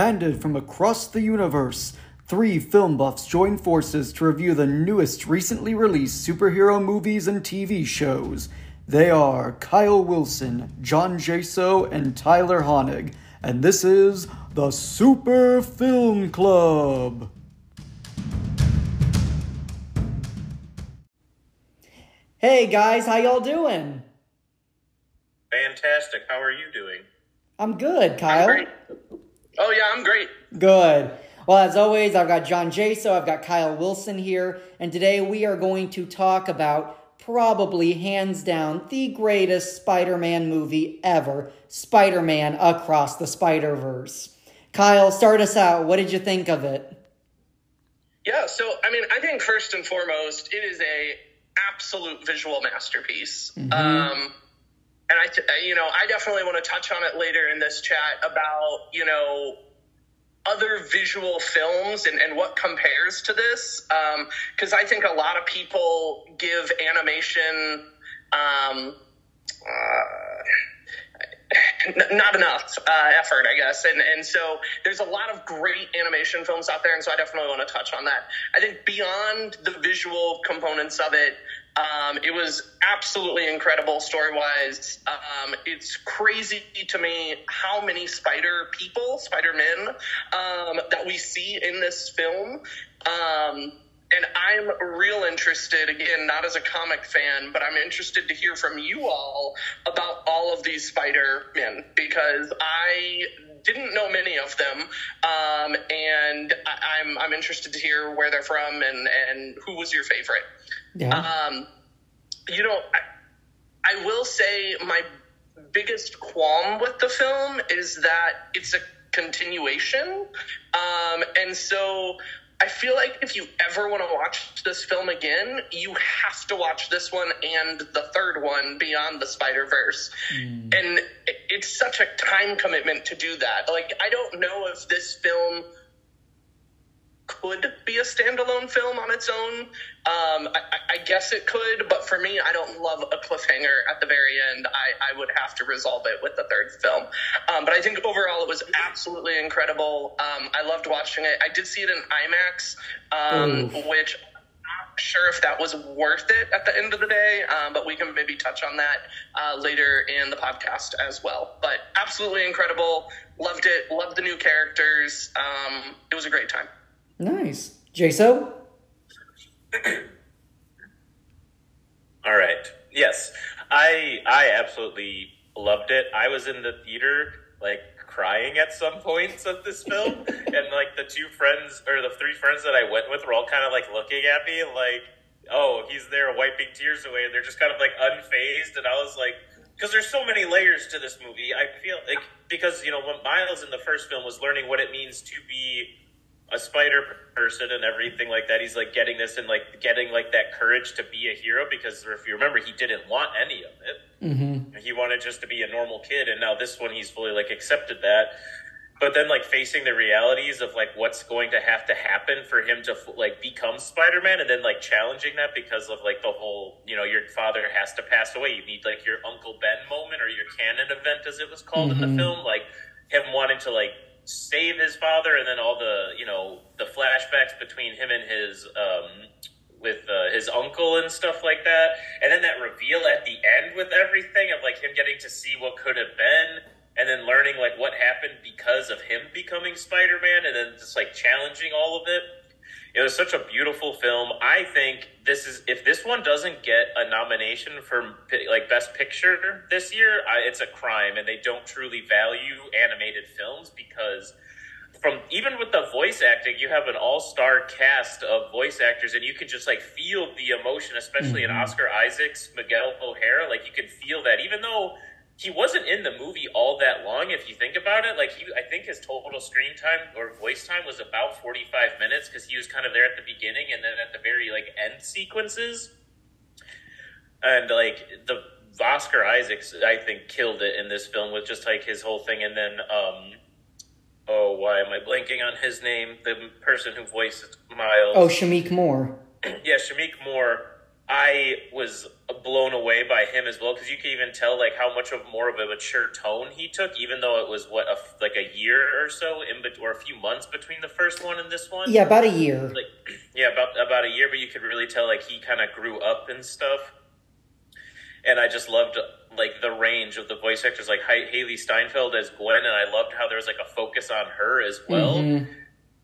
Banded from across the universe, three film buffs join forces to review the newest recently released superhero movies and TV shows. They are Kyle Wilson, John Jaso, and Tyler Honig, and this is the Super Film Club. Hey guys, how y'all doing? Fantastic. How are you doing? I'm good, Kyle. Oh yeah, I'm great. Good. Well, as always, I've got John Jaso, I've got Kyle Wilson here, and today we are going to talk about probably hands down the greatest Spider Man movie ever Spider Man Across the Spider Verse. Kyle, start us out. What did you think of it? Yeah, so I mean, I think first and foremost, it is a absolute visual masterpiece. Mhm. Um, and I, you know, I definitely want to touch on it later in this chat about, you know, other visual films and, and what compares to this. Because I think a lot of people give animation um, uh, not enough uh, effort, I guess. And and so there's a lot of great animation films out there, and so I definitely want to touch on that. I think beyond the visual components of it, um, it was absolutely incredible story wise. Um, it's crazy to me how many spider people, Spider Men, um, that we see in this film. Um, and I'm real interested, again, not as a comic fan, but I'm interested to hear from you all about all of these Spider Men because I didn't know many of them, um, and I, I'm I'm interested to hear where they're from and and who was your favorite. Yeah. Um, you know, I, I will say my biggest qualm with the film is that it's a continuation. Um, and so I feel like if you ever want to watch this film again, you have to watch this one and the third one, Beyond the Spider Verse. Mm. And it's such a time commitment to do that. Like, I don't know if this film could be a standalone film on its own. Um, I, I- guess it could, but for me, I don't love a cliffhanger at the very end. I, I would have to resolve it with the third film. Um, but I think overall, it was absolutely incredible. Um, I loved watching it. I did see it in IMAX, um, which I'm not sure if that was worth it at the end of the day, um, but we can maybe touch on that uh, later in the podcast as well. But absolutely incredible. Loved it. Loved the new characters. Um, it was a great time. Nice. Jaso? All right. Yes, I I absolutely loved it. I was in the theater like crying at some points of this film, and like the two friends or the three friends that I went with were all kind of like looking at me like, "Oh, he's there wiping tears away," and they're just kind of like unfazed, and I was like. Because there's so many layers to this movie, I feel like because you know when Miles in the first film was learning what it means to be a spider person and everything like that. He's like getting this and like getting like that courage to be a hero because if you remember, he didn't want any of it. Mm-hmm. He wanted just to be a normal kid, and now this one he's fully like accepted that. But then like facing the realities of like what's going to have to happen for him to like become Spider Man, and then like challenging that because of like the whole you know your father has to pass away. You need like your Uncle Ben moment or your canon event as it was called in Mhm. the film, like him wanting to like save his father, and then all the you know the flashbacks between him and his um, with uh, his uncle and stuff like that, and then that reveal at the end with everything of like him getting to see what could have been, and then learning like what happened because of him becoming Spider Man, and then just like challenging all of it. It was such a beautiful film. I think this is if this one doesn't get a nomination for like best picture this year, I, it's a crime, and they don't truly value animated films because from even with the voice acting, you have an all-star cast of voice actors, and you can just like feel the emotion, especially in Mhm. Oscar Isaacs, Miguel O'Hara. Like you can feel that, even though he wasn't in the movie all that long. If you think about it, like he, I think his total screen time or voice time was about forty-five minutes because he was kind of there at the beginning and then at the very like end sequences, and like the Oscar Isaacs, I think killed it in this film with just like his whole thing, and then. um Oh, why am I blanking on his name? The person who voiced Miles. Oh, Shameik Moore. yeah, Shameik Moore. I was blown away by him as well because you can even tell like how much of more of a mature tone he took, even though it was what a, like a year or so in bet- or a few months between the first one and this one. Yeah, about a year. Like yeah, about about a year, but you could really tell like he kind of grew up and stuff. And I just loved like the range of the voice actors, like Hailee Steinfeld as Gwen, and I loved how there was like a focus on her as well. Mm-hmm.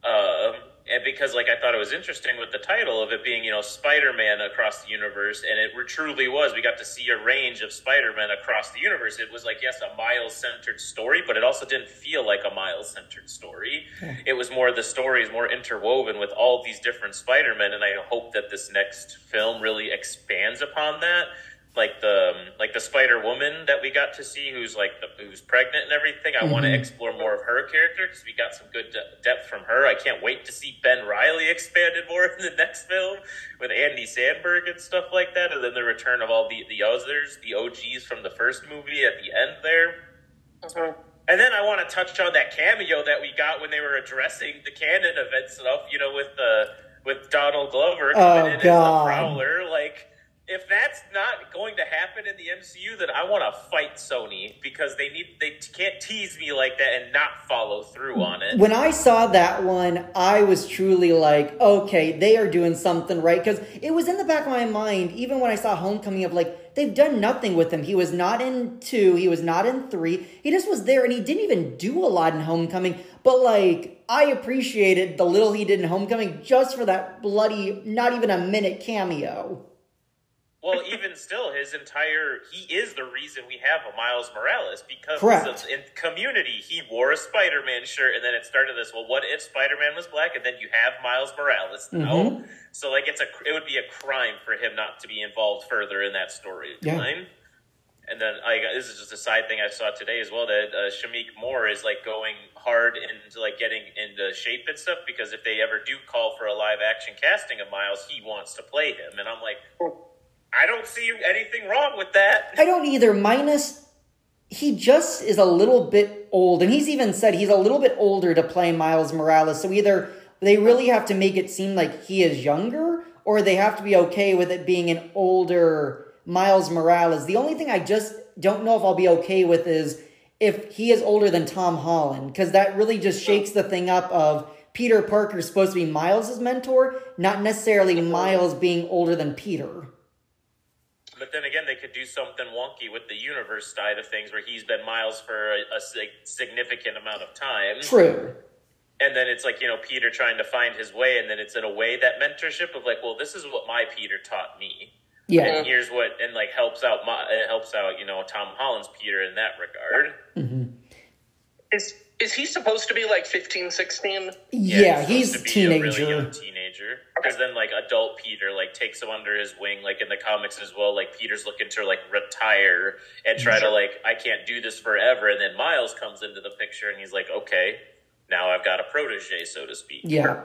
Um, and because like I thought it was interesting with the title of it being you know Spider-Man across the universe, and it truly was. We got to see a range of Spider-Man across the universe. It was like yes, a Miles-centered story, but it also didn't feel like a Miles-centered story. It was more the story is more interwoven with all these different Spider-Men, and I hope that this next film really expands upon that like the like the Spider Woman that we got to see, who's like the, who's pregnant and everything. I mm-hmm. want to explore more of her character because we got some good de- depth from her. I can't wait to see Ben Reilly expanded more in the next film with Andy Samberg and stuff like that, and then the return of all the the others, the OGs from the first movie at the end there. Mm-hmm. And then I want to touch on that cameo that we got when they were addressing the canon event stuff. You know, with the with Donald Glover coming oh, in God. as the Prowler, like if that's not going to happen in the MCU, then I want to fight Sony because they need they can't tease me like that and not follow through on it. When I saw that one, I was truly like, okay, they are doing something right because it was in the back of my mind even when I saw Homecoming of like they've done nothing with him. He was not in 2, he was not in 3. He just was there and he didn't even do a lot in Homecoming, but like I appreciated the little he did in Homecoming just for that bloody not even a minute cameo. Well, even still, his entire he is the reason we have a Miles Morales because Correct. in Community he wore a Spider Man shirt, and then it started this. Well, what if Spider Man was black, and then you have Miles Morales? No, mm-hmm. so like it's a it would be a crime for him not to be involved further in that storyline. Yeah. And then I this is just a side thing I saw today as well that uh, Shameik Moore is like going hard into like getting into shape and stuff because if they ever do call for a live action casting of Miles, he wants to play him, and I'm like. I don't see anything wrong with that. I don't either. Minus, he just is a little bit old, and he's even said he's a little bit older to play Miles Morales. So either they really have to make it seem like he is younger, or they have to be okay with it being an older Miles Morales. The only thing I just don't know if I'll be okay with is if he is older than Tom Holland, because that really just shakes the thing up of Peter Parker supposed to be Miles' mentor, not necessarily Miles being older than Peter. But then again, they could do something wonky with the universe side of things where he's been Miles for a, a significant amount of time. True. And then it's like, you know, Peter trying to find his way. And then it's in a way that mentorship of like, well, this is what my Peter taught me. Yeah. And here's what, and like helps out my, it helps out, you know, Tom Holland's Peter in that regard. Mm-hmm. Is, is he supposed to be like 15, 16? Yeah, yeah he's, he's teenager. A really teenager. Because then, like, adult Peter, like, takes him under his wing, like, in the comics as well. Like, Peter's looking to, like, retire and try to, like, I can't do this forever. And then Miles comes into the picture and he's like, okay, now I've got a protege, so to speak. Yeah.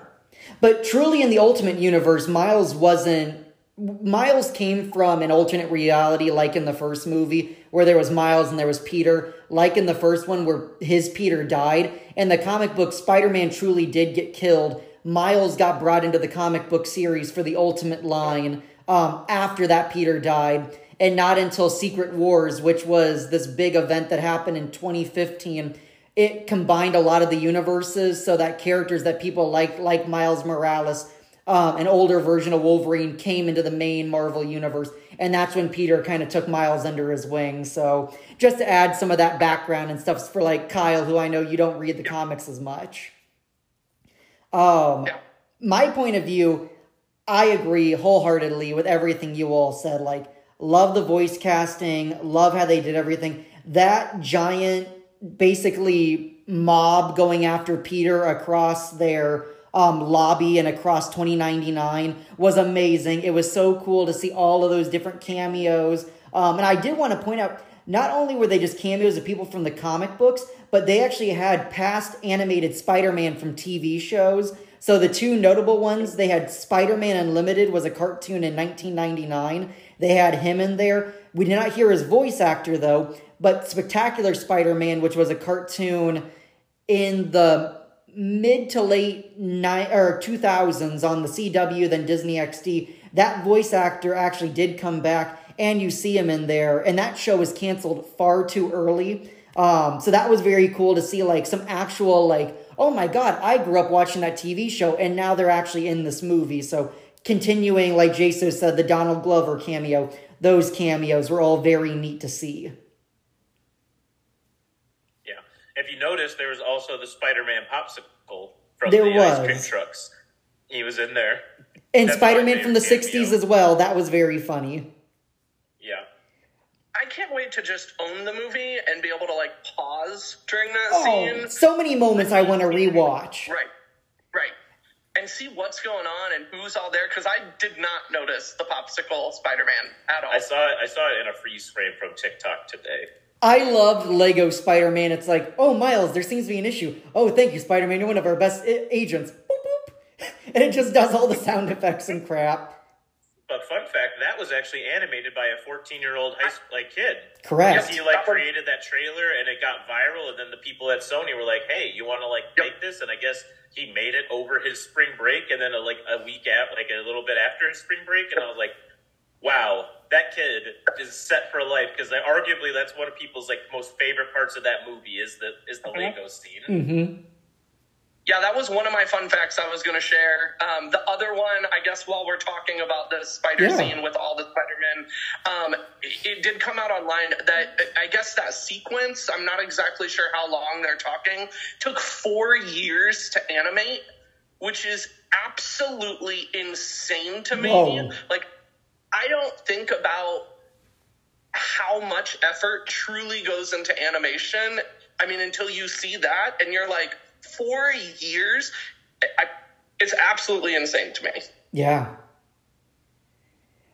But truly, in the Ultimate Universe, Miles wasn't Miles came from an alternate reality, like in the first movie, where there was Miles and there was Peter, like in the first one, where his Peter died. In the comic book, Spider Man truly did get killed. Miles got brought into the comic book series for the Ultimate line um, after that Peter died, and not until Secret Wars, which was this big event that happened in 2015. It combined a lot of the universes so that characters that people like, like Miles Morales, um, an older version of Wolverine came into the main Marvel universe, and that's when Peter kind of took Miles under his wing. So just to add some of that background and stuff for like Kyle, who I know you don't read the comics as much. Um, my point of view, I agree wholeheartedly with everything you all said. Like, love the voice casting, love how they did everything. That giant, basically mob going after Peter across their um, lobby and across 2099 was amazing. It was so cool to see all of those different cameos. Um, and I did want to point out not only were they just cameos of people from the comic books, but they actually had past animated Spider Man from TV shows. So the two notable ones, they had Spider Man Unlimited was a cartoon in 1999. They had him in there. We did not hear his voice actor though, but Spectacular Spider Man, which was a cartoon in the mid to late nine or 2000s on the CW, then Disney XD. that voice actor actually did come back and you see him in there and that show was canceled far too early um, so that was very cool to see like some actual like oh my god i grew up watching that tv show and now they're actually in this movie so continuing like jason said the donald glover cameo those cameos were all very neat to see Yeah. If you notice, there was also the Spider-Man popsicle from There the ice cream trucks. He was in there. and That's spider-man from the 60s as well that was very funny can't wait to just own the movie and be able to like pause during that oh scene. so many moments i want to rewatch Right, right. And see what's going on and who's all there because I did not notice the popsicle Spider-Man at all. I saw it. I saw it in a freeze frame from TikTok today. I loved Lego Spider Man. It's like, oh, Miles, there seems to be an issue. Oh, thank you, Spider Man. You're one of our best I- agents. Boop, boop. And it just does all the sound effects and crap. But fun fact, that was actually animated by a 14-year-old high school like kid. Correct. He like created that trailer and it got viral, and then the people at Sony were like, "Hey, you want to like Yep. make this?" And I guess he made it over his spring break, and then a, like a week after, like a little bit after his spring break, and I was like, "Wow, that kid is set for life." Because arguably, that's one of people's like most favorite parts of that movie is the is the Lego scene. Mm-hmm. Yeah, that was one of my fun facts I was going to share. Um, the other one, I guess, while we're talking about the spider Yeah. scene with all the Spider-Men, um, it, it did come out online that I guess that sequence, I'm not exactly sure how long they're talking, took four years to animate, which is absolutely insane to me. Whoa. Like, I don't think about how much effort truly goes into animation. I mean, until you see that and you're like, four years? I, it's absolutely insane to me. Yeah.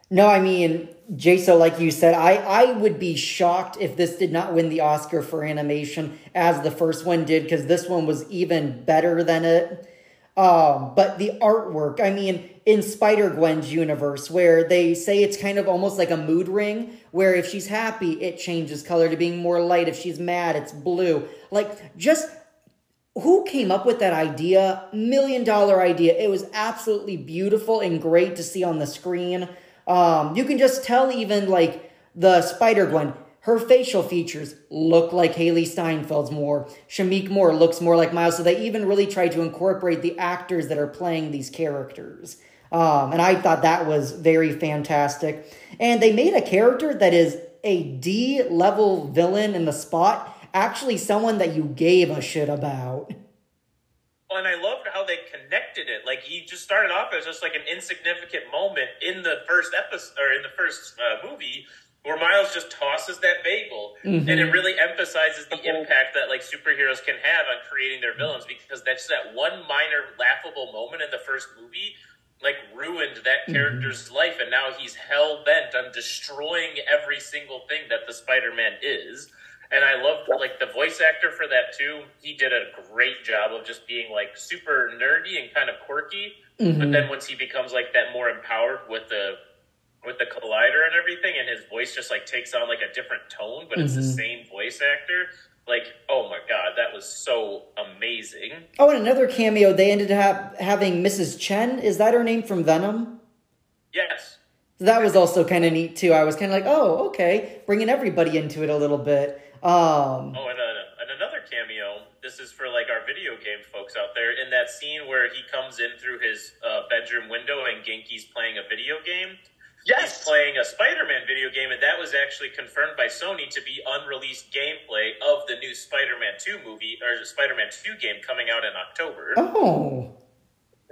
No, I mean, Jaso, like you said, I, I would be shocked if this did not win the Oscar for animation as the first one did, because this one was even better than it. Um, but the artwork, I mean, in Spider Gwen's universe, where they say it's kind of almost like a mood ring, where if she's happy, it changes color to being more light. If she's mad, it's blue. Like, just who came up with that idea? Million dollar idea. It was absolutely beautiful and great to see on the screen. Um, you can just tell even like the Spider Gwen, her facial features look like Hailee Steinfeld's more. Shameik Moore looks more like Miles. So they even really tried to incorporate the actors that are playing these characters. Um, and I thought that was very fantastic. And they made a character that is a D level villain in the spot actually someone that you gave a shit about. Well, and I loved how they connected it. Like he just started off as just like an insignificant moment in the first episode or in the first uh, movie where Miles just tosses that bagel, Mhm. and it really emphasizes the impact that like superheroes can have on creating their villains because that's that one minor laughable moment in the first movie. Like ruined that character's life, and now he's hell bent on destroying every single thing that the Spider-Man is. And I loved like the voice actor for that too. He did a great job of just being like super nerdy and kind of quirky. But then once he becomes like that more empowered with the with the collider and everything, and his voice just like takes on like a different tone, but it's the Mhm. same voice actor. Like, oh my god, that was so amazing. Oh, and another cameo, they ended up having Mrs. Chen. Is that her name from Venom? Yes. So that was also kind of neat too. I was kind of like, oh, okay, bringing everybody into it a little bit. Um, Oh, and, uh, and another cameo. This is for like our video game folks out there. In that scene where he comes in through his uh, bedroom window and Ganke's playing a video game. He's Yes. playing a Spider-Man video game, and that was actually confirmed by Sony to be unreleased gameplay of the new Spider-Man 2 movie or the Spider-Man 2 game coming out in October. oh,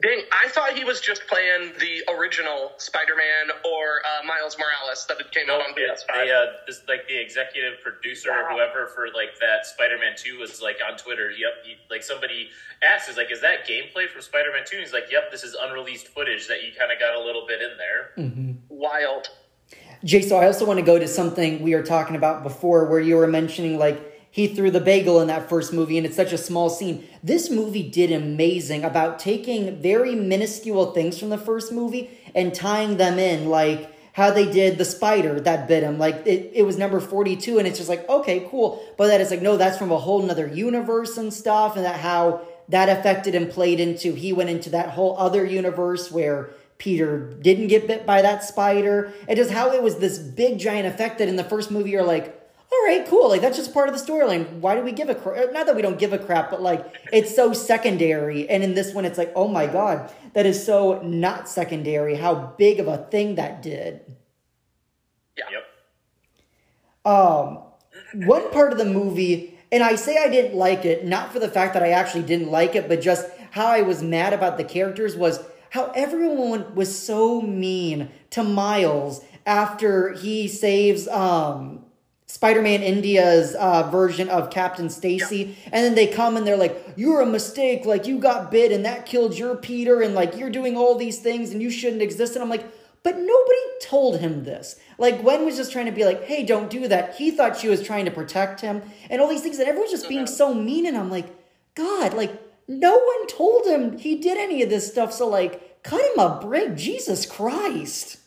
Dang, I thought he was just playing the original Spider-Man or uh, Miles Morales that it came out on Yeah, PS5. they, uh, this, like the executive producer or whoever for like that Spider-Man Two was like on Twitter. Yep, he, like somebody asked, "Is like, is that gameplay from Spider-Man 2? He's like, "Yep, this is unreleased footage that you kind of got a little bit in there." Wild. Jay, so I also want to go to something we were talking about before where you were mentioning like he threw the bagel in that first movie and it's such a small scene. This movie did amazing about taking very minuscule things from the first movie and tying them in like how they did the spider that bit him. Like it, it was number 42 and it's just like, okay, cool. But that it's like, no, that's from a whole nother universe and stuff and that how that affected and played into he went into that whole other universe where Peter didn't get bit by that spider, and just how it was this big giant effect that in the first movie you're like, all right, cool, like that's just part of the storyline. Why do we give a crap? Not that we don't give a crap, but like it's so secondary. And in this one, it's like, oh my god, that is so not secondary. How big of a thing that did. Yeah. Yep. Um, one part of the movie, and I say I didn't like it, not for the fact that I actually didn't like it, but just how I was mad about the characters was how everyone was so mean to Miles after he saves um Spider-Man India's uh, version of Captain Stacy, and then they come and they're like, "You're a mistake. Like you got bit, and that killed your Peter, and like you're doing all these things, and you shouldn't exist." And I'm like, "But nobody told him this. Like Gwen was just trying to be like, "Hey, don't do that." He thought she was trying to protect him, and all these things, and everyone's just being so mean. And I'm like, God, like no one told him he did any of this stuff. So like, cut him a break, Jesus Christ.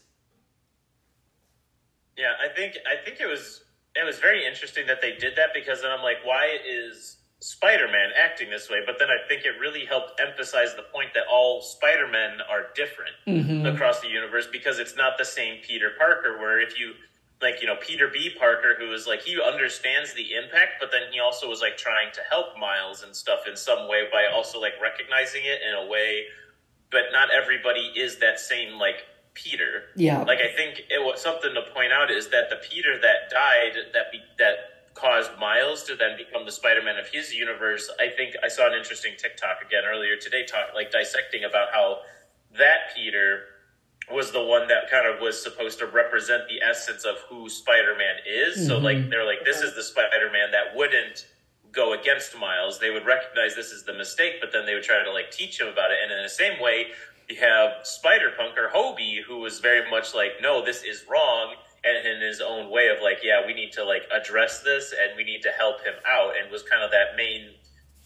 Yeah, I think I think it was it was very interesting that they did that because then I'm like, why is Spider-Man acting this way? But then I think it really helped emphasize the point that all Spider-Men are different Mm-hmm. across the universe because it's not the same Peter Parker. Where if you like, you know, Peter B. Parker, who is like he understands the impact, but then he also was like trying to help Miles and stuff in some way by also like recognizing it in a way. But not everybody is that same like Peter. Yeah. Like I think it was something to point out is that the Peter that died that be, that caused Miles to then become the Spider-Man of his universe. I think I saw an interesting TikTok again earlier today, talk like dissecting about how that Peter was the one that kind of was supposed to represent the essence of who Spider-Man is. So mm-hmm. like they're like this is the Spider-Man that wouldn't go against Miles. They would recognize this is the mistake, but then they would try to like teach him about it. And in the same way, you have Spider Punk or Hobie, who was very much like, no, this is wrong, and in his own way of like, yeah, we need to like address this and we need to help him out, and was kind of that main,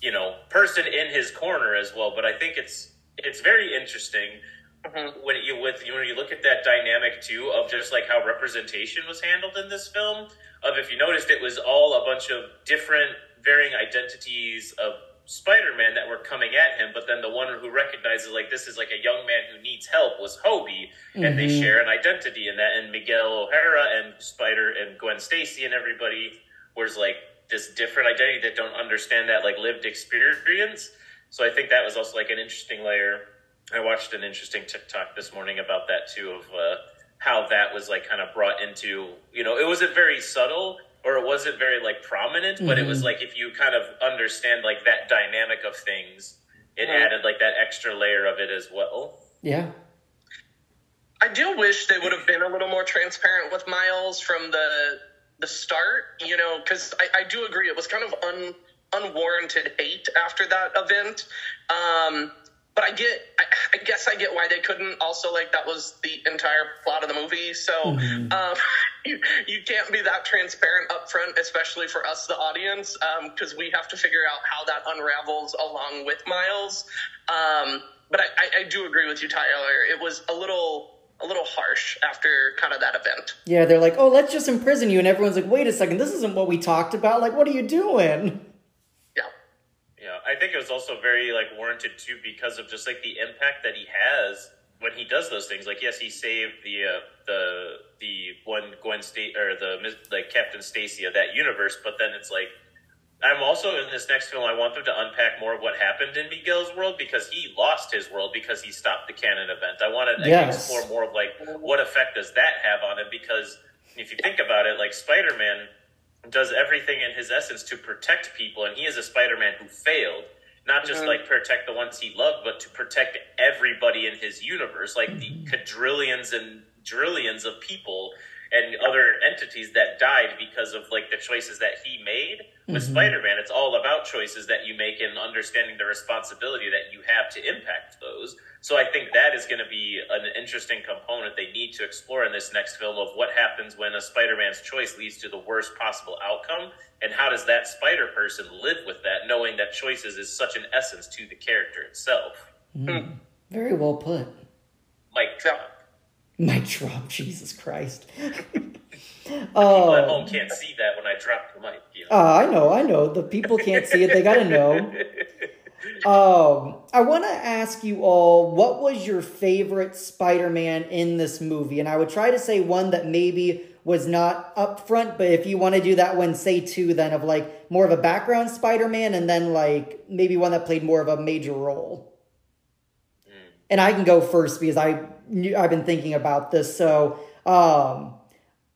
you know, person in his corner as well. But I think it's it's very interesting mm-hmm. when you with when you look at that dynamic too of just like how representation was handled in this film. Of if you noticed, it was all a bunch of different varying identities of Spider-Man that were coming at him, but then the one who recognizes like this is like a young man who needs help was Hobie, and they share an identity in that. And Miguel O'Hara and Spider and Gwen Stacy and everybody was like this different identity that don't understand that like lived experience. So I think that was also like an interesting layer. I watched an interesting TikTok this morning about that too of uh, how that was like kind of brought into you know it wasn't very subtle or it wasn't very like prominent, but it was like if you kind of understand like that dynamic of things, it Right. added like that extra layer of it as well. Yeah. I do wish they would have been a little more transparent with Miles from the the start, you know, because I, I do agree it was kind of un, unwarranted hate after that event. Um, but I get, I, I guess I get why they couldn't. Also, like that was the entire plot of the movie, so um, you you can't be that transparent up front, especially for us, the audience, because we have to figure out how that unravels along with Miles. Um, but I, I, I do agree with you, Tyler. It was a little a little harsh after kind of that event. Yeah, they're like, oh, let's just imprison you. And everyone's like, wait a second, this isn't what we talked about. Like, what are you doing? I think it was also very like warranted too because of just like the impact that he has when he does those things. Like, yes, he saved the uh, the the one Gwen State or the like Captain Stacy of that universe, but then it's like I'm also in this next film. I want them to unpack more of what happened in Miguel's world because he lost his world because he stopped the canon event. I want to Yes. explore more of like what effect does that have on him because if you think about it, like Spider Man does everything in his essence to protect people, and he is a Spider Man who failed. Not just Mhm. like protect the ones he loved, but to protect everybody in his universe, like the Mm-hmm. quadrillions and trillions of people and other entities that died because of like the choices that he made. With Mhm. Spider-Man, it's all about choices that you make and understanding the responsibility that you have to impact those. So I think that is going to be an interesting component they need to explore in this next film of what happens when a Spider-Man's choice leads to the worst possible outcome and how does that Spider person live with that knowing that choices is such an essence to the character itself. Very well put. Mike drop. Mic drop, Jesus Christ. People at oh, home can't see that when I drop the mic. You know? uh, I know, I know. The people can't see it. They gotta know. Um, I want to ask you all what was your favorite Spider Man in this movie? And I would try to say one that maybe was not up front, but if you want to do that one, say two then of like more of a background Spider Man and then like maybe one that played more of a major role. And I can go first because I I've been thinking about this. So um,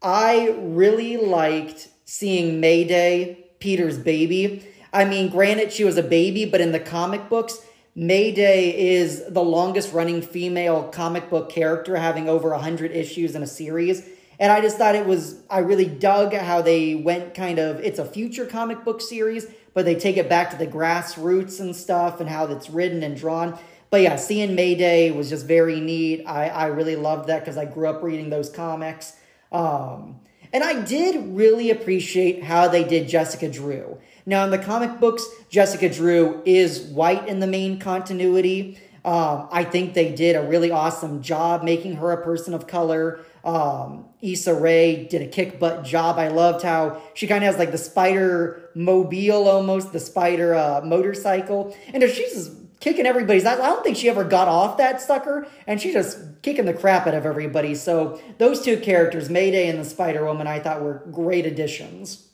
I really liked seeing Mayday, Peter's baby. I mean, granted, she was a baby, but in the comic books, Mayday is the longest running female comic book character, having over 100 issues in a series. And I just thought it was, I really dug how they went kind of, it's a future comic book series, but they take it back to the grassroots and stuff and how it's written and drawn. But yeah, seeing Mayday was just very neat. I, I really loved that because I grew up reading those comics. Um, and I did really appreciate how they did Jessica Drew. Now, in the comic books, Jessica Drew is white in the main continuity. Um, I think they did a really awesome job making her a person of color. Um, Issa Rae did a kick butt job. I loved how she kind of has like the spider mobile almost, the spider uh, motorcycle. And she's kicking everybody's ass. I don't think she ever got off that sucker, and she's just kicking the crap out of everybody. So those two characters, Mayday and the Spider Woman, I thought were great additions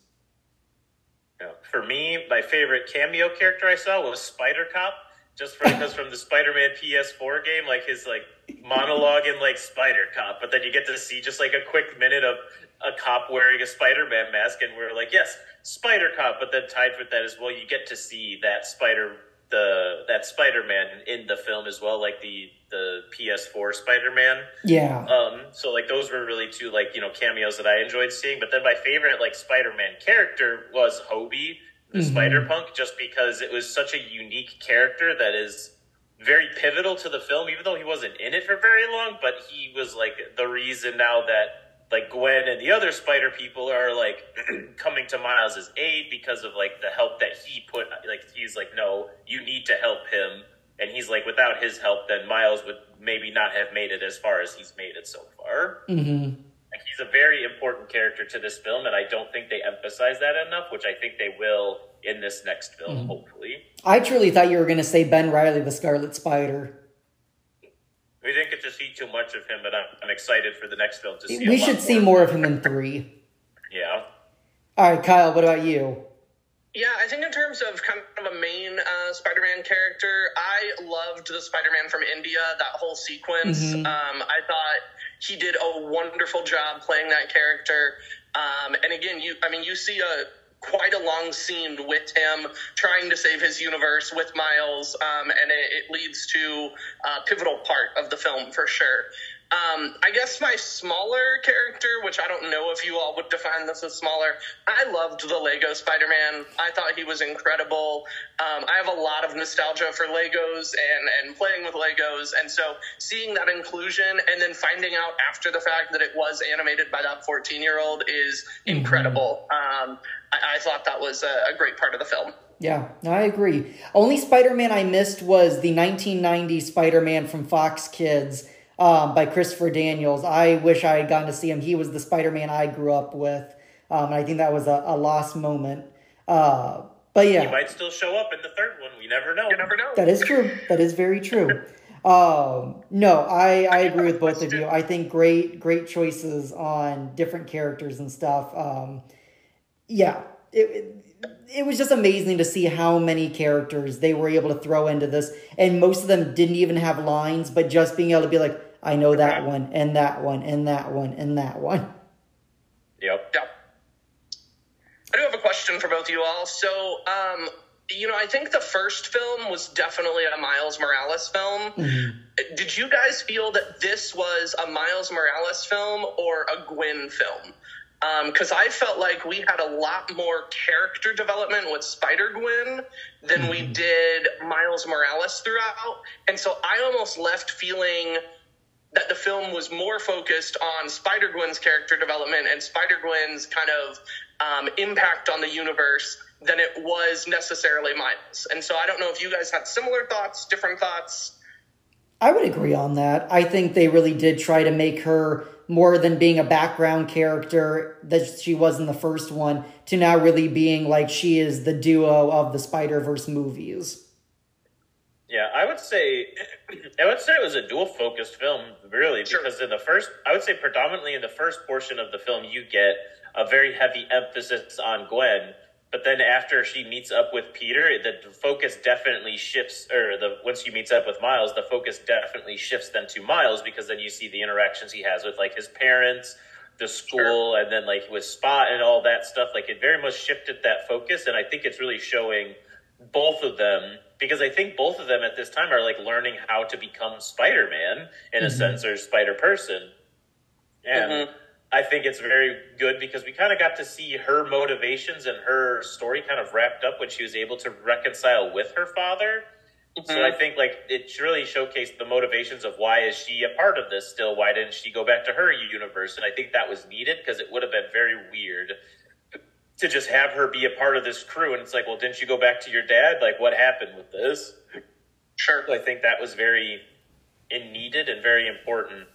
for me, my favorite cameo character I saw was Spider Cop, just because from the Spider-Man PS4 game, like his like monologue in like Spider Cop, but then you get to see just like a quick minute of a cop wearing a Spider-Man mask, and we're like, yes, Spider Cop. But then tied with that as well, you get to see that Spider the that Spider-Man in the film as well, like the the PS4 Spider-Man. Yeah. Um. So like those were really two like you know cameos that I enjoyed seeing. But then my favorite like Spider-Man character was Hobie, the mm-hmm. Spider Punk, just because it was such a unique character that is very pivotal to the film, even though he wasn't in it for very long. But he was like the reason now that like Gwen and the other spider people are like coming to Miles's aid because of like the help that he put like he's like no you need to help him and he's like without his help then Miles would maybe not have made it as far as he's made it so far mm-hmm. like he's a very important character to this film and I don't think they emphasize that enough which I think they will in this next film mm-hmm. hopefully I truly thought you were going to say Ben Reilly, the Scarlet Spider we didn't get to see too much of him, but I'm, I'm excited for the next film to see. We should see more of him in three. Yeah. All right, Kyle. What about you? Yeah, I think in terms of kind of a main uh, Spider-Man character, I loved the Spider-Man from India. That whole sequence, mm-hmm. um, I thought he did a wonderful job playing that character. Um, and again, you, I mean, you see a quite a long scene with him trying to save his universe with Miles, um, and it, it, leads to a pivotal part of the film for sure. Um, I guess my smaller character, which I don't know if you all would define this as smaller, I loved the Lego Spider Man. I thought he was incredible. Um, I have a lot of nostalgia for Legos and, and playing with Legos. And so seeing that inclusion and then finding out after the fact that it was animated by that 14 year old is mm-hmm. incredible. Um, I, I, thought that was a, a great part of the film. Yeah, I agree. Only Spider Man I missed was the 1990 Spider Man from Fox Kids um, by Christopher Daniels. I wish I had gotten to see him. He was the Spider Man I grew up with. Um, and I think that was a, a lost moment. Uh, but yeah. He might still show up in the third one. We never know. You never know. That is true. That is very true. Um, no, I, I agree with both of you. I think great, great choices on different characters and stuff. Um, yeah, it, it, it was just amazing to see how many characters they were able to throw into this, and most of them didn't even have lines, but just being able to be like, I know that one, and that one, and that one, and that one. Yep. Yep. I do have a question for both of you all. So, um, you know, I think the first film was definitely a Miles Morales film. Mm-hmm. Did you guys feel that this was a Miles Morales film or a Gwen film? Because um, I felt like we had a lot more character development with Spider Gwen than mm-hmm. we did Miles Morales throughout, and so I almost left feeling that the film was more focused on Spider Gwen's character development and Spider Gwen's kind of um, impact on the universe than it was necessarily Miles. And so I don't know if you guys had similar thoughts, different thoughts. I would agree on that. I think they really did try to make her more than being a background character that she was in the first one to now really being like she is the duo of the Spider Verse movies. Yeah, I would say I would say it was a dual focused film, really, Sure. because in the first, I would say predominantly in the first portion of the film, you get a very heavy emphasis on Gwen, but then after she meets up with Peter, the focus definitely shifts, or the once she meets up with Miles, the focus definitely shifts then to Miles because then you see the interactions he has with like his parents, the school, and then like with Spot and all that stuff. Like it very much shifted that focus, and I think it's really showing both of them because I think both of them at this time are like learning how to become Spider Man in a sense or Spider Person. And Mhm. I think it's very good because we kind of got to see her motivations and her story kind of wrapped up when she was able to reconcile with her father. So Mhm. I think like it really showcased the motivations of why is she a part of this still? Why didn't she go back to her universe? And I think that was needed because it would have been very weird to just have her be a part of this crew. And it's like, well, didn't you go back to your dad? Like, what happened with this? Sure. So I think that was very in needed and very important.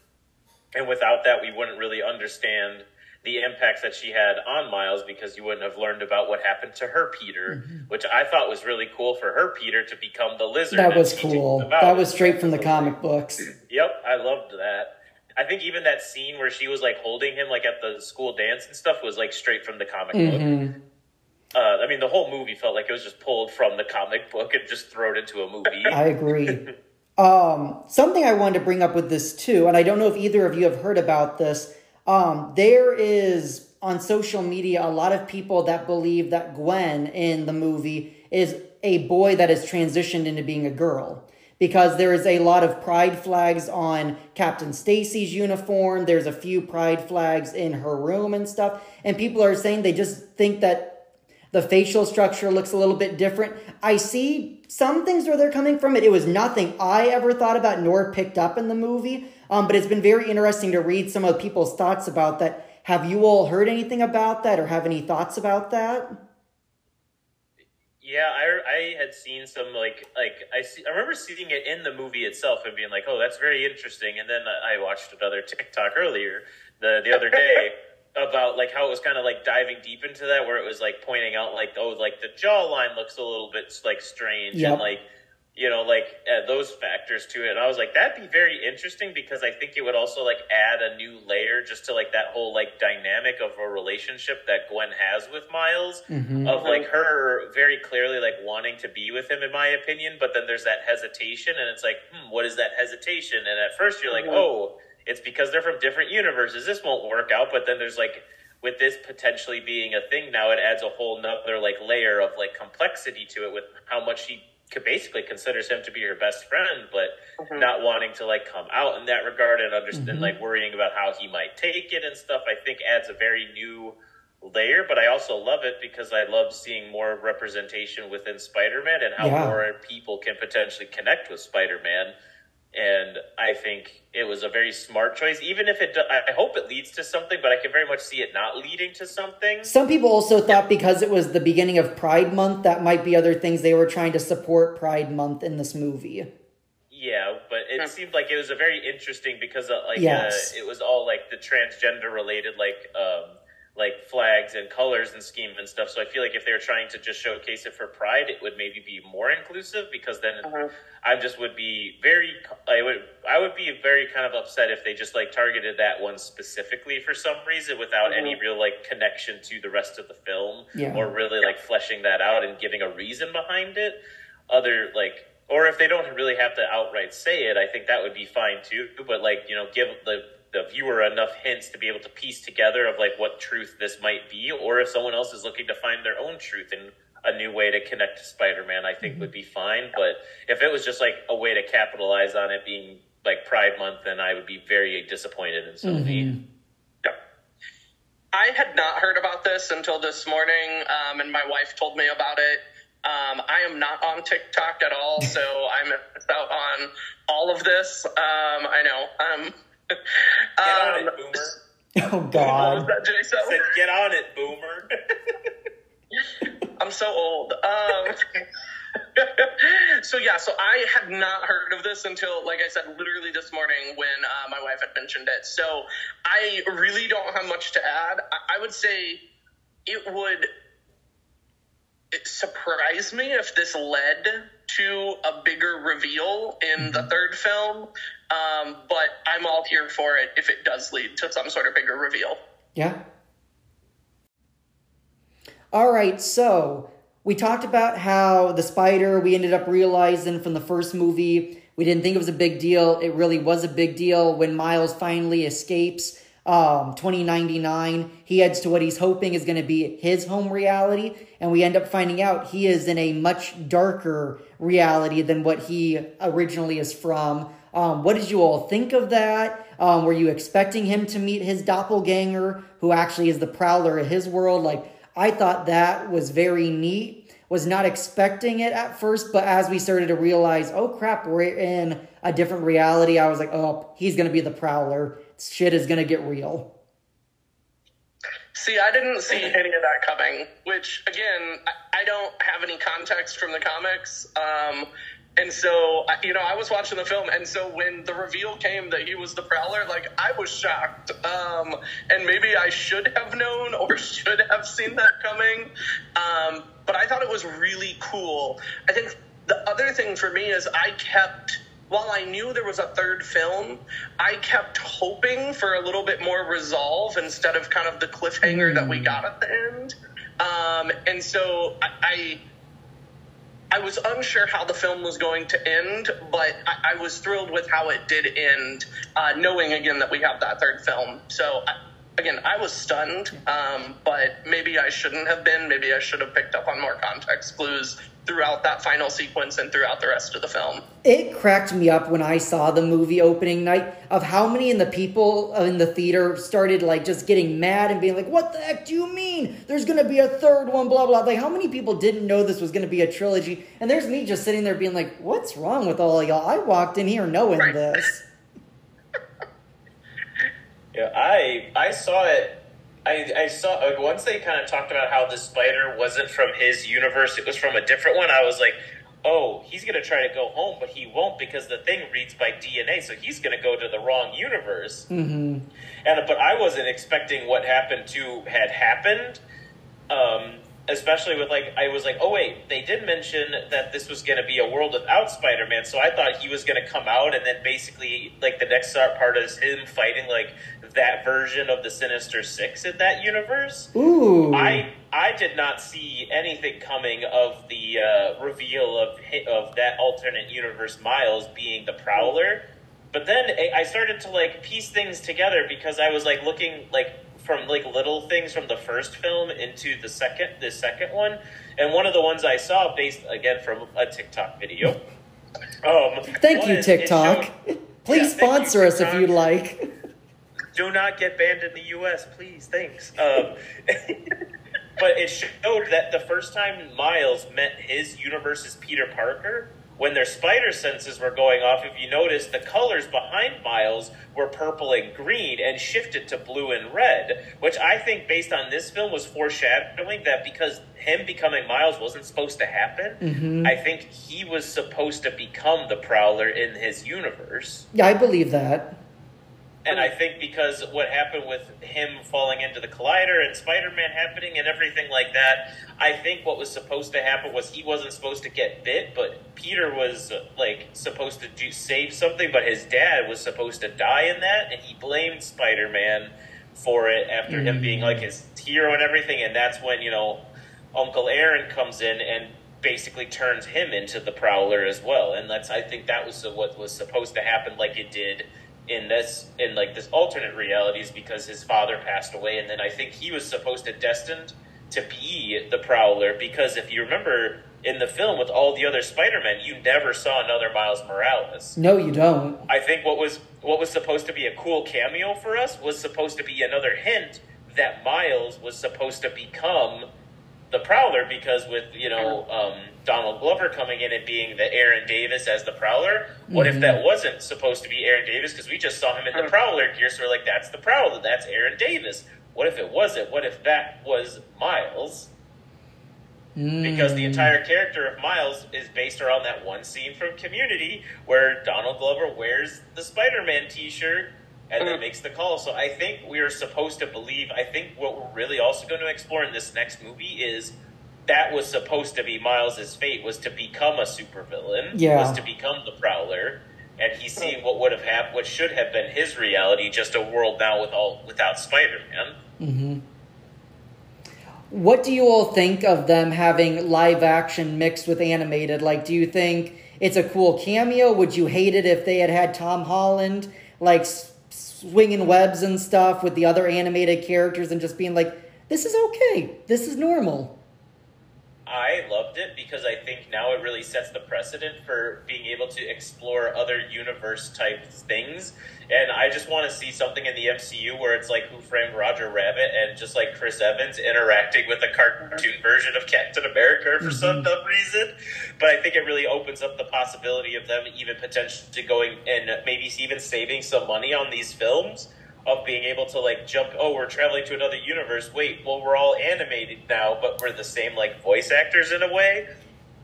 And without that, we wouldn't really understand the impacts that she had on Miles because you wouldn't have learned about what happened to her Peter, which I thought was really cool for her Peter to become the lizard. That was cool. That was straight from the comic books. Yep, I loved that. I think even that scene where she was like holding him like at the school dance and stuff was like straight from the comic book. hmm Uh, I mean, the whole movie felt like it was just pulled from the comic book and just thrown into a movie. I agree. Um, something I wanted to bring up with this too, and I don't know if either of you have heard about this. Um, there is on social media a lot of people that believe that Gwen in the movie is a boy that has transitioned into being a girl because there is a lot of pride flags on Captain Stacy's uniform. There's a few pride flags in her room and stuff, and people are saying they just think that the facial structure looks a little bit different. I see some things where they're coming from. It it was nothing I ever thought about nor picked up in the movie. Um, but it's been very interesting to read some of people's thoughts about that. Have you all heard anything about that or have any thoughts about that? Yeah, I, I had seen some like like I see I remember seeing it in the movie itself and being like, oh, that's very interesting. And then I watched another TikTok earlier the the other day about like how it was kind of like diving deep into that, where it was like pointing out like oh, like the jawline looks a little bit like strange Yep. and like you know like uh, those factors to it. And I was like, that'd be very interesting because I think it would also like add a new layer just to like that whole like dynamic of a relationship that Gwen has with Miles Mm-hmm. of like her very clearly like wanting to be with him in my opinion but then there's that hesitation and it's like hmm, what is that hesitation and at first you're like Mhm. oh it's because they're from different universes this won't work out but then there's like with this potentially being a thing now it adds a whole nother like layer of like complexity to it with how much she could basically considers him to be her best friend but Mhm. not wanting to like come out in that regard and understand Mhm. like worrying about how he might take it and stuff i think adds a very new layer but i also love it because i love seeing more representation within spider-man and how Yeah. more people can potentially connect with spider-man and i think it was a very smart choice even if it do- i hope it leads to something but i can very much see it not leading to something Some people also thought because it was the beginning of Pride Month, that might be other things they were trying to support Pride Month in this movie. Yeah, but it Hmm. seemed like it was a very interesting because uh, like Yes. uh, it was all like the transgender related like um like flags and colors and scheme and stuff. So I feel like if they were trying to just showcase it for Pride, it would maybe be more inclusive because then Mhm. I just would be very I would I would be very kind of upset if they just like targeted that one specifically for some reason without any Mhm. real like connection to the rest of the film Yeah. or really like fleshing that out and giving a reason behind it other like or if they don't really have to outright say it i think that would be fine too but like you know give the the viewer enough hints to be able to piece together of like what truth this might be or if someone else is looking to find their own truth in a new way to connect to spider-man i think would be fine but if it was just like a way to capitalize on it being like pride month then i would be very disappointed in sony Mhm. I had not heard about this until this morning, um, and my wife told me about it. Um, I am not on TikTok at all, so I'm missed out on all of this. Um, I know. Um, get on um, it boomer Oh what was God. that, Jason? I said get on it boomer I'm so old. Um, so yeah, so I had not heard of this until, like I said, literally this morning when uh, my wife had mentioned it. So I really don't have much to add. I, I would say it would it surprise me if this led to a bigger reveal in the third film. Um, but I'm all here for it if it does lead to some sort of bigger reveal. Yeah. All right, so we talked about how the spider, we ended up realizing from the first movie, we didn't think it was a big deal. It really was a big deal when Miles finally escapes um, 2099. He heads to what he's hoping is going to be his home reality, and we end up finding out he is in a much darker reality than what he originally is from. Um, what did you all think of that? Um, were you expecting him to meet his doppelganger, who actually is the prowler of his world? Like, I thought that was very neat. Was not expecting it at first, but as we started to realize, oh crap, we're in a different reality, I was like, oh, he's gonna be the prowler. Shit is gonna get real. See, I didn't see any of that coming, which, again, I, I don't have any context from the comics. Um, and so, you know, I was watching the film, and so when the reveal came that he was the Prowler, like, I was shocked. Um, and maybe I should have known or should have seen that coming. Um, but I thought it was really cool. I think the other thing for me is I kept while I knew there was a third film, I kept hoping for a little bit more resolve instead of kind of the cliffhanger mm. that we got at the end. Um, and so I, I I was unsure how the film was going to end, but I, I was thrilled with how it did end, uh, knowing again that we have that third film. So, I, again, I was stunned, um, but maybe I shouldn't have been. Maybe I should have picked up on more context clues throughout that final sequence and throughout the rest of the film. It cracked me up when I saw the movie opening night of how many in the people in the theater started like just getting mad and being like, "What the heck do you mean? There's going to be a third one blah blah." Like how many people didn't know this was going to be a trilogy? And there's me just sitting there being like, "What's wrong with all y'all? I walked in here knowing right. this." yeah, I I saw it I, I saw like, once they kind of talked about how the spider wasn't from his universe; it was from a different one. I was like, "Oh, he's gonna try to go home, but he won't because the thing reads by DNA, so he's gonna go to the wrong universe." Mm-hmm. And but I wasn't expecting what happened to had happened. Um, especially with like I was like, oh wait, they did mention that this was going to be a world without Spider-Man, so I thought he was going to come out and then basically like the next part is him fighting like that version of the Sinister Six in that universe. Ooh, I I did not see anything coming of the uh, reveal of of that alternate universe Miles being the Prowler. But then I started to like piece things together because I was like looking like from like little things from the first film into the second the second one, and one of the ones I saw based again from a TikTok video. Um, Thank you, TikTok. Showed, please yeah, sponsor you, us if you'd like. Do not get banned in the U.S., please. Thanks. Um, but it showed that the first time Miles met his universe's Peter Parker, when their spider senses were going off, if you notice, the colors behind Miles were purple and green and shifted to blue and red, which I think, based on this film, was foreshadowing that because him becoming Miles wasn't supposed to happen, mm-hmm. I think he was supposed to become the Prowler in his universe. Yeah, I believe that. And I think because what happened with him falling into the collider and Spider Man happening and everything like that, I think what was supposed to happen was he wasn't supposed to get bit, but Peter was like supposed to do save something, but his dad was supposed to die in that, and he blamed Spider Man for it after mm-hmm. him being like his hero and everything, and that's when you know Uncle Aaron comes in and basically turns him into the Prowler as well, and that's I think that was what was supposed to happen, like it did in this in like this alternate realities because his father passed away and then I think he was supposed to destined to be the Prowler because if you remember in the film with all the other Spider-Men, you never saw another Miles Morales. No, you don't. I think what was what was supposed to be a cool cameo for us was supposed to be another hint that Miles was supposed to become the Prowler because with you know um, Donald Glover coming in and being the Aaron Davis as the Prowler, what mm-hmm. if that wasn't supposed to be Aaron Davis because we just saw him in the Prowler gear, so we're like, that's the Prowler, that's Aaron Davis. What if it wasn't? What if that was Miles? Mm. Because the entire character of Miles is based around that one scene from Community where Donald Glover wears the Spider-Man T-shirt and then makes the call. So I think we are supposed to believe. I think what we're really also going to explore in this next movie is that was supposed to be Miles's fate was to become a supervillain, Yeah. was to become the Prowler, and he's seeing what would have happened, what should have been his reality, just a world now with all without Spider Man. Mm-hmm. What do you all think of them having live action mixed with animated? Like, do you think it's a cool cameo? Would you hate it if they had had Tom Holland, like, swinging webs and stuff with the other animated characters and just being like, this is okay, this is normal? I loved it because I think now it really sets the precedent for being able to explore other universe type things. And I just want to see something in the MCU where it's like Who Framed Roger Rabbit and just like Chris Evans interacting with a cartoon version of Captain America for some mm-hmm. dumb reason. But I think it really opens up the possibility of them even potentially going and maybe even saving some money on these films of being able to like jump oh we're traveling to another universe. Wait well we're all animated now but we're the same like voice actors in a way.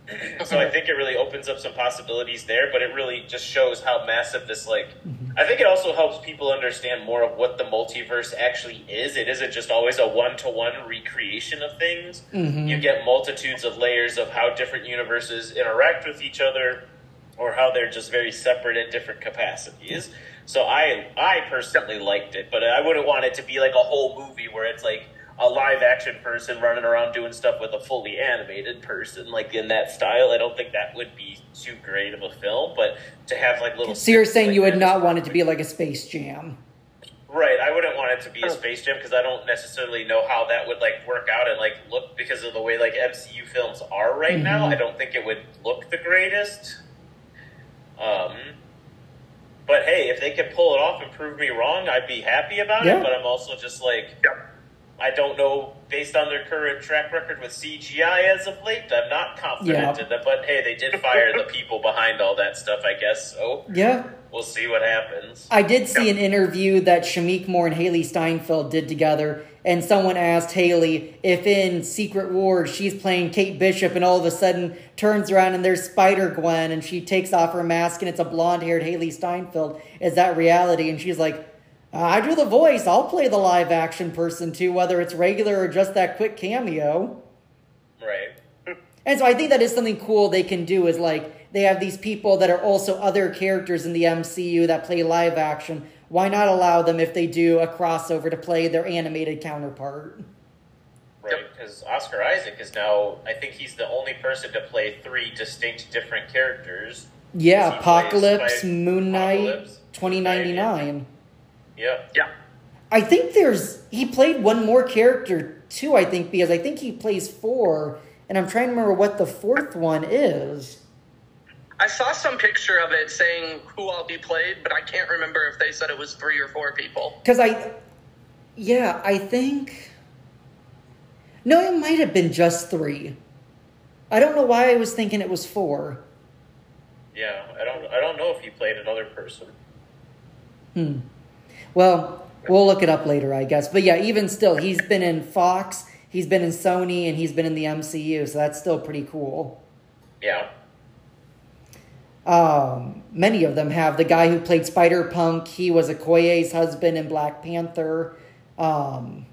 So i think it really opens up some possibilities there but it really just shows how massive this like mm-hmm. i think it also helps people understand more of what the multiverse actually is. It isn't just always a one-to-one recreation of things. Mm-hmm. You get multitudes of layers of how different universes interact with each other or how they're just very separate in different capacities. So I I personally liked it, but I wouldn't want it to be like a whole movie where it's like a live action person running around doing stuff with a fully animated person, like in that style. I don't think that would be too great of a film, but to have like little. So you're saying like you would not want it to be like a Space Jam? Right, I wouldn't want it to be a Space Jam because I don't necessarily know how that would like work out and like look because of the way like MCU films are right now. Mhm. I don't think it would look the greatest. Um, but hey, if they could pull it off and prove me wrong, I'd be happy about Yeah. it. But I'm also just like, Yep. I don't know based on their current track record with CGI as of late. I'm not confident Yeah. in that. But hey, they did fire the people behind all that stuff, I guess. So Yeah. we'll see what happens. I did see an interview that Shameik Moore and Hailee Steinfeld did together, and someone asked Hailee if in Secret Wars she's playing Kate Bishop, and all of a sudden turns around and there's Spider Gwen, and she takes off her mask and it's a blonde haired Hailee Steinfeld. Is that reality? And she's like, Uh, I do the voice. I'll play the live action person too, whether it's regular or just that quick cameo. Right. And so I think that is something cool they can do is like they have these people that are also other characters in the MCU that play live action. Why not allow them if they do a crossover to play their animated counterpart? Right, because Oscar Isaac is now, I think he's the only person to play three distinct different characters. Yeah, Apocalypse, Moon Knight, Apocalypse, 2099. Yeah. Yeah. Yeah. I think there's he played one more character too, I think, because I think he plays four, and I'm trying to remember what the fourth one is. I saw some picture of it saying who all he played, but I can't remember if they said it was three or four people. Because I, yeah, I think. No, it might have been just three. I don't know why I was thinking it was four. Yeah, I don't, I don't know if he played another person. Hmm. Well, we'll look it up later, I guess. But yeah, even still, he's been in Fox, he's been in Sony, and he's been in the MCU, so that's still pretty cool. Yeah. Um, many of them have. The guy who played Spider Punk, he was Okoye's husband in Black Panther. Um,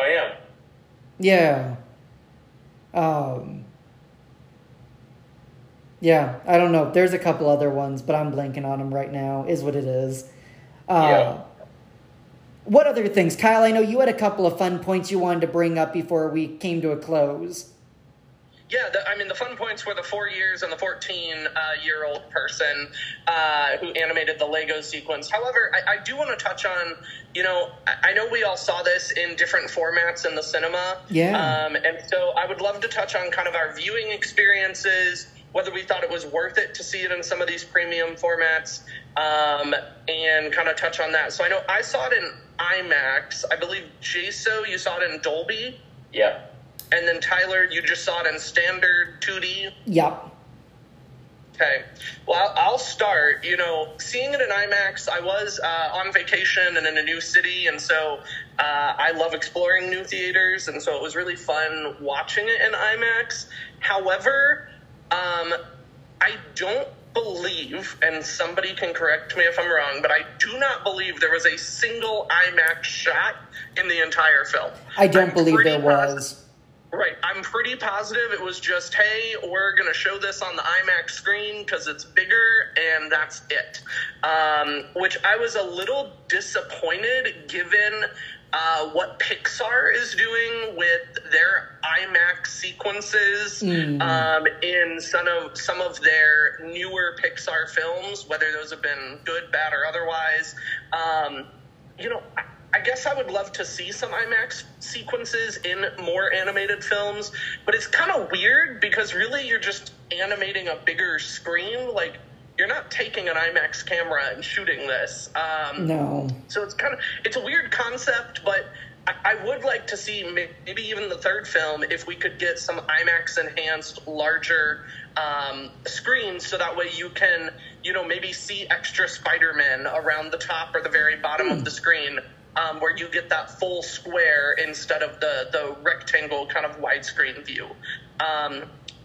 Oh, yeah. Yeah. Um. Yeah, I don't know. There's a couple other ones, but I'm blanking on them right now. Is what it is. Uh, Yeah. What other things, Kyle? I know you had a couple of fun points you wanted to bring up before we came to a close. Yeah, the, I mean, the fun points were the four years and the 14 uh, year old person uh, who animated the Lego sequence. However, I, I do want to touch on, you know, I, I know we all saw this in different formats in the cinema. Yeah. Um, and so I would love to touch on kind of our viewing experiences, whether we thought it was worth it to see it in some of these premium formats, um, and kind of touch on that. So I know I saw it in IMAX. I believe, Jaso, you saw it in Dolby. Yeah. And then Tyler, you just saw it in standard 2D. Yep. Okay. Well, I'll start. You know, seeing it in IMAX, I was uh, on vacation and in a new city, and so uh, I love exploring new theaters, and so it was really fun watching it in IMAX. However, um, I don't believe, and somebody can correct me if I'm wrong, but I do not believe there was a single IMAX shot in the entire film. I don't I'm believe there posi- was. Right. I'm pretty positive it was just, hey, we're going to show this on the IMAX screen because it's bigger and that's it. Um, which I was a little disappointed given uh, what Pixar is doing with their IMAX sequences um, in some of some of their newer Pixar films, whether those have been good, bad, or otherwise. Um, you know, I, I guess I would love to see some IMAX sequences in more animated films, but it's kind of weird because really you're just animating a bigger screen. Like you're not taking an IMAX camera and shooting this. Um, No. so it's kind of it's a weird concept, but I, I would like to see maybe even the third film if we could get some IMAX enhanced larger um, screens, so that way you can you know maybe see extra Spider-Man around the top or the very bottom of the screen. Um, where you get that full square instead of the, the rectangle kind of widescreen view. Um,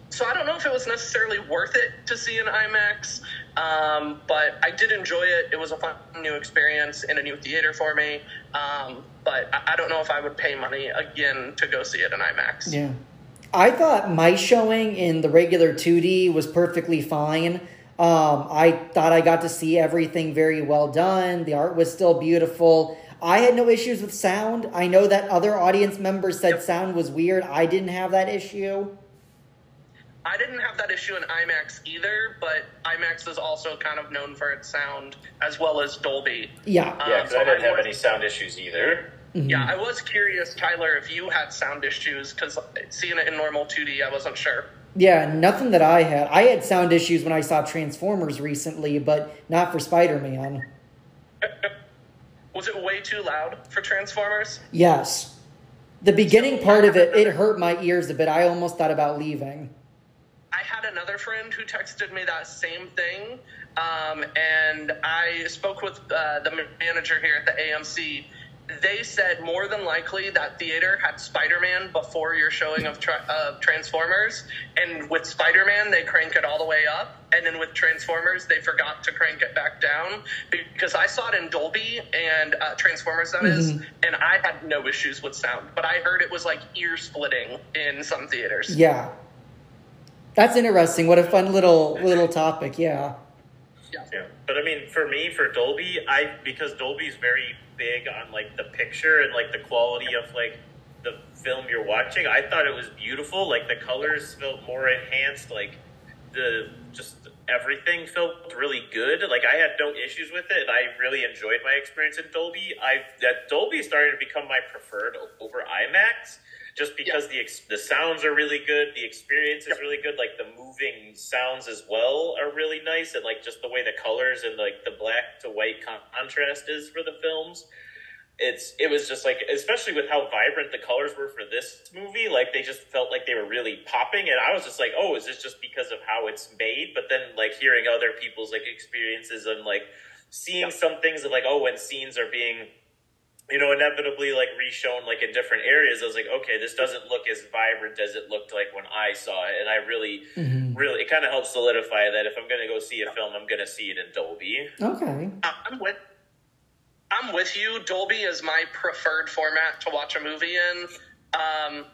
so I don't know if it was necessarily worth it to see an IMAX, um, but I did enjoy it. It was a fun new experience in a new theater for me. Um, but I, I don't know if I would pay money again to go see it in IMAX. Yeah. I thought my showing in the regular 2D was perfectly fine. Um, I thought I got to see everything very well done. The art was still beautiful. I had no issues with sound. I know that other audience members said sound was weird. I didn't have that issue. I didn't have that issue in IMAX either, but IMAX is also kind of known for its sound as well as Dolby. Yeah. Yeah, Um, because so I didn't I have was- any sound issues either. Yeah, I was curious, Tyler, if you had sound issues because seeing it in normal 2D, I wasn't sure. Yeah, nothing that I had. I had sound issues when I saw Transformers recently, but not for Spider Man. Was it way too loud for Transformers? Yes. The beginning part of it, it hurt my ears a bit. I almost thought about leaving. I had another friend who texted me that same thing, um, and I spoke with uh, the manager here at the AMC. They said more than likely that theater had Spider Man before your showing of, tra- of Transformers, and with Spider Man they crank it all the way up, and then with Transformers they forgot to crank it back down because I saw it in Dolby and uh, Transformers that is, and I had no issues with sound, but I heard it was like ear splitting in some theaters. Yeah. That's interesting. What a fun little little topic. Yeah. Yeah, but I mean, for me, for Dolby, I because Dolby's very big on like the picture and like the quality of like the film you're watching. I thought it was beautiful. Like the colors felt more enhanced. Like the just everything felt really good. Like I had no issues with it. I really enjoyed my experience in Dolby. I that Dolby is starting to become my preferred over IMAX. Just because the ex- the sounds are really good, the experience is really good. Like the moving sounds as well are really nice, and like just the way the colors and like the black to white con- contrast is for the films. It's it was just like especially with how vibrant the colors were for this movie like they just felt like they were really popping and i was just like oh is this just because of how it's made? But then like hearing other people's like experiences and like seeing some things of like oh when scenes are being you know inevitably like reshown like in different areas i was like okay this doesn't look as vibrant as it looked like when i saw it and i really really it kind of helps solidify that if i'm going to go see a film i'm going to see it in dolby Okay. I'm with I'm with you. Dolby is my preferred format to watch a movie in. Um,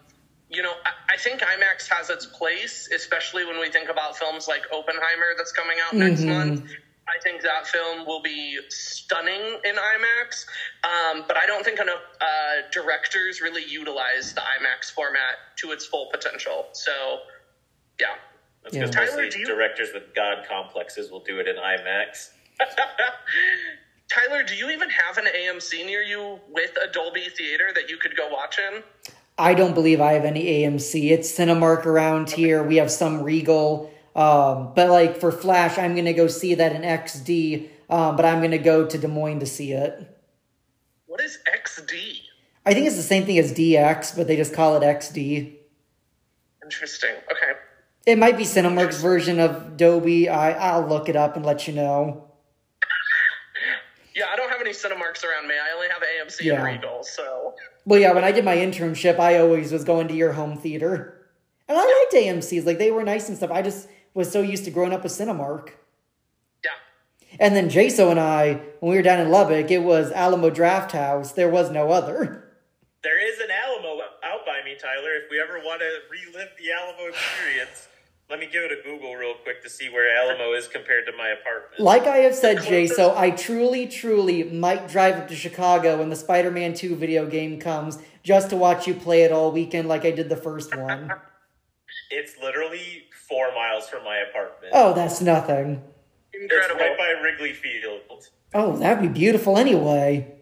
you know, I, I think IMAX has its place, especially when we think about films like Oppenheimer that's coming out next month. I think that film will be stunning in IMAX, um, but I don't think enough uh, directors really utilize the IMAX format to its full potential. So, yeah. that's Yeah. because Tyler, mostly do you- directors with god complexes will do it in imax Tyler, do you even have an AMC near you with a Dolby theater that you could go watch in? I don't believe I have any AMC. It's Cinemark around here. We have some Regal. Um, but like for Flash, I'm gonna go see that in XD. Um, but I'm gonna go to Des Moines to see it. What is XD? I think it's the same thing as DX, but they just call it XD. Interesting. Okay. It might be Cinemark's version of Dolby. I I'll look it up and let you know. Yeah, I don't have any Cinemarks around me. I only have AMC Yeah. and Regal, so Well, yeah, when I did my internship, I always was going to your home theater, and I liked AMC's. Like they were nice and stuff. I just was so used to growing up with Cinemark. yeah. And then Jaso and I, when we were down in Lubbock, it was Alamo Drafthouse. There was no other. There is an Alamo out by me Tyler. If we ever want to relive the Alamo experience, let me give it a Google real quick to see where Alamo is compared to my apartment. Like I have said, Jay, so I truly, truly might drive up to Chicago when the Spider Man 2 video game comes just to watch you play it all weekend like I did the first one. It's literally four miles from my apartment. Oh, that's nothing. Incredible. It's right by Wrigley Field. Oh, that'd be beautiful anyway.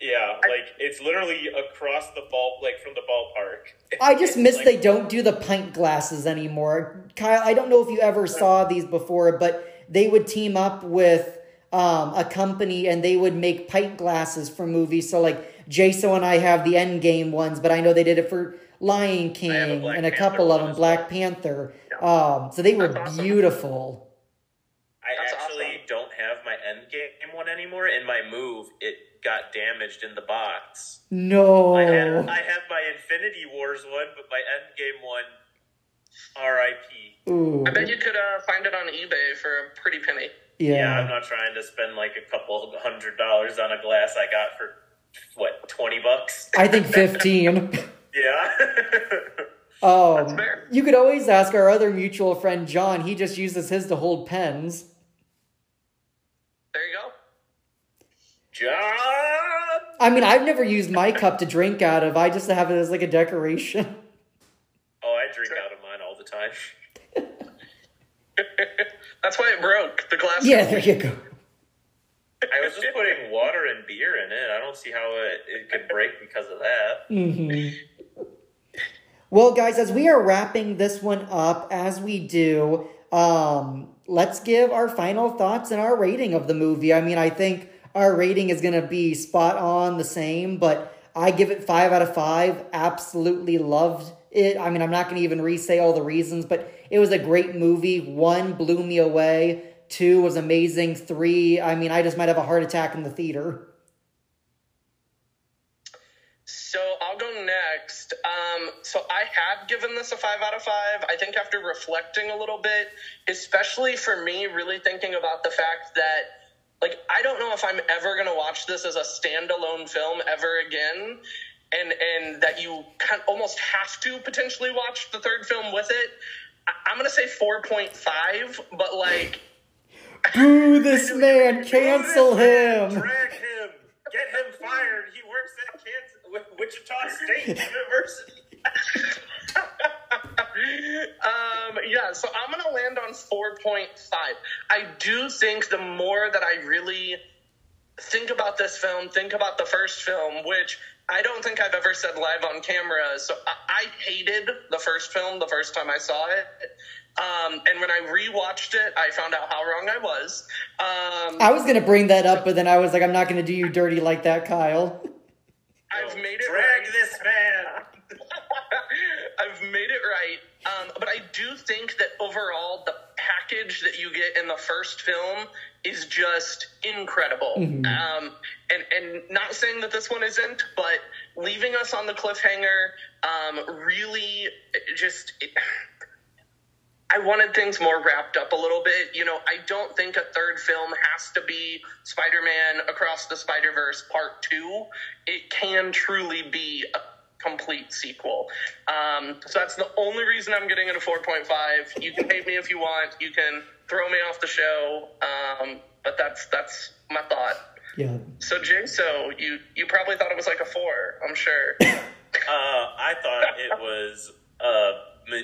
Yeah, like it's literally across the ball, like from the ballpark. I just miss like- they don't do the pint glasses anymore. Kyle, I don't know if you ever saw these before, but they would team up with um, a company and they would make pint glasses for movies. So like Jason and I have the Endgame ones, but I know they did it for Lion have a King and a Panther couple of them, Black well. Panther. Um, so they were awesome. beautiful. I That's actually awesome. don't have my Endgame one anymore. In my move, it got damaged in the box. No. I, had, I have my Infinity Wars one, but my Endgame one, R.I.P. Ooh. I bet you could uh, find it on eBay for a pretty penny. Yeah. I'm not trying to spend like a couple hundred dollars on a glass I got for what twenty bucks. I think 15. yeah. Um, you could always ask our other mutual friend John. He just uses his to hold pens. There you go. John. I mean, I've never used my cup to drink out of. I just have it as like a decoration. Oh, I drink out of mine all the time. That's why it broke. The glass. Yeah, there you go. I was just putting water and beer in it. I don't see how it, it could break because of that. Well, guys, as we are wrapping this one up, as we do, um, let's give our final thoughts and our rating of the movie. I mean, I think our rating is going to be spot on the same, but I give it five out of five. Absolutely loved it. I mean, I'm not going to even re say all the reasons, but it was a great movie. One blew me away. Two was amazing. Three, I mean, I just might have a heart attack in the theater. So I'll go next. Um, so I have given this a five out of five. I think after reflecting a little bit, especially for me, really thinking about the fact that, like, I don't know if I'm ever going to watch this as a standalone film ever again. And, and that you kind almost have to potentially watch the third film with it. I, I'm going to say 4.5, but like, Boo this man! Cancel him! Drag him. Get him fired. He works at Kansas, Wichita State University. Um, yeah, so I'm gonna land on 4.5. I do think the more that I really think about this film, think about the first film, which I don't think I've ever said live on camera. So I, I hated the first film the first time I saw it. Um, and when I rewatched it, I found out how wrong I was. Um, I was gonna bring that up, but then I was like, I'm not gonna do you dirty like that, Kyle. I've made it Drag right. this man. I've made it right. Um, but I do think that overall, the package that you get in the first film is just incredible. Um, and, and not saying that this one isn't, but leaving us on the cliffhanger um, really just. It, I wanted things more wrapped up a little bit. You know, I don't think a third film has to be Spider Man Across the Spider Verse Part 2. It can truly be a complete sequel. Um, so that's the only reason I'm getting it a 4.5. You can hate me if you want, you can throw me off the show, um, but that's that's my thought. Yeah. So, Jay, so you, you probably thought it was like a 4, I'm sure. Uh, I thought it was a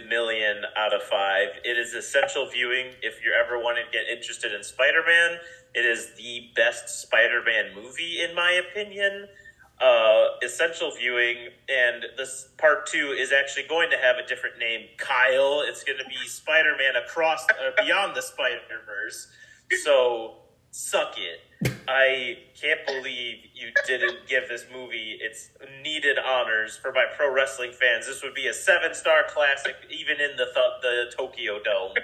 million out of five. It is essential viewing if you ever want to get interested in Spider Man. It is the best Spider Man movie, in my opinion. Uh, essential viewing, and this part two is actually going to have a different name. Kyle. It's going to be Spider Man across uh, beyond the Spider Verse. So suck it. I can't believe you didn't give this movie its needed honors for my pro wrestling fans. This would be a seven star classic, even in the th- the Tokyo Dome.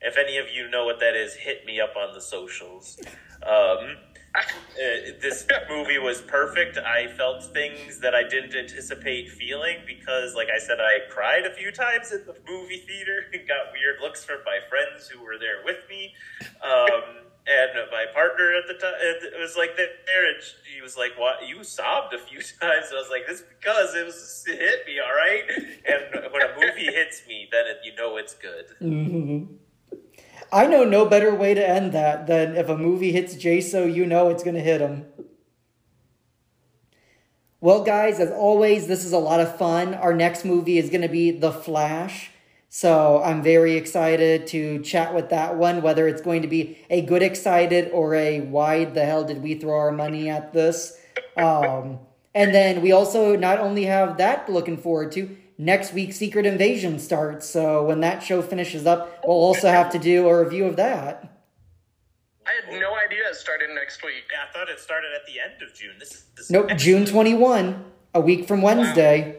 If any of you know what that is, hit me up on the socials. Um, Uh, this movie was perfect. I felt things that I didn't anticipate feeling because, like I said, I cried a few times in the movie theater and got weird looks from my friends who were there with me. Um, and my partner at the time, it was like there, and he was like, "What? You sobbed a few times." And I was like, "This because it was it hit me, all right." And when a movie hits me, then it, you know it's good. Mm-hmm. I know no better way to end that than if a movie hits Jaso, you know it's going to hit him. Well, guys, as always, this is a lot of fun. Our next movie is going to be The Flash. So I'm very excited to chat with that one, whether it's going to be a good excited or a why the hell did we throw our money at this. Um, and then we also not only have that looking forward to, next week Secret Invasion starts. So when that show finishes up, we'll also have to do a review of that. I had no idea it started next week. Yeah, I thought it started at the end of June. This is nope, June 21, a week from Wednesday. Wow.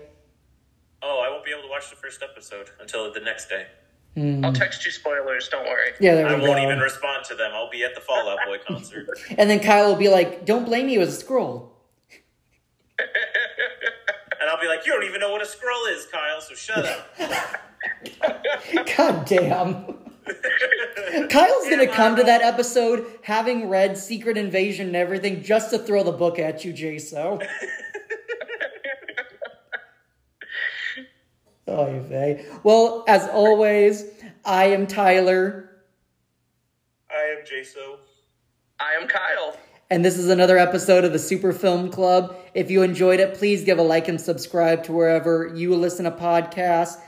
Oh, I won't be able to watch the first episode until the next day. Mm. I'll text you spoilers. Don't worry. Yeah, I won't even respond to them. I'll be at the Fall Out Boy concert. and then Kyle will be like, "Don't blame me. It was a scroll." and I'll be like, "You don't even know what a scroll is, Kyle. So shut up." God damn. Kyle's gonna come to that episode having read Secret Invasion and everything just to throw the book at you, Jaso. Oh, Vey. Well, as always, I am Tyler. I am Jaso. I am Kyle. And this is another episode of the Super Film Club. If you enjoyed it, please give a like and subscribe to wherever you listen to podcasts.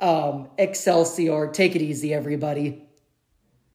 Um, Excelsior. Take it easy, everybody.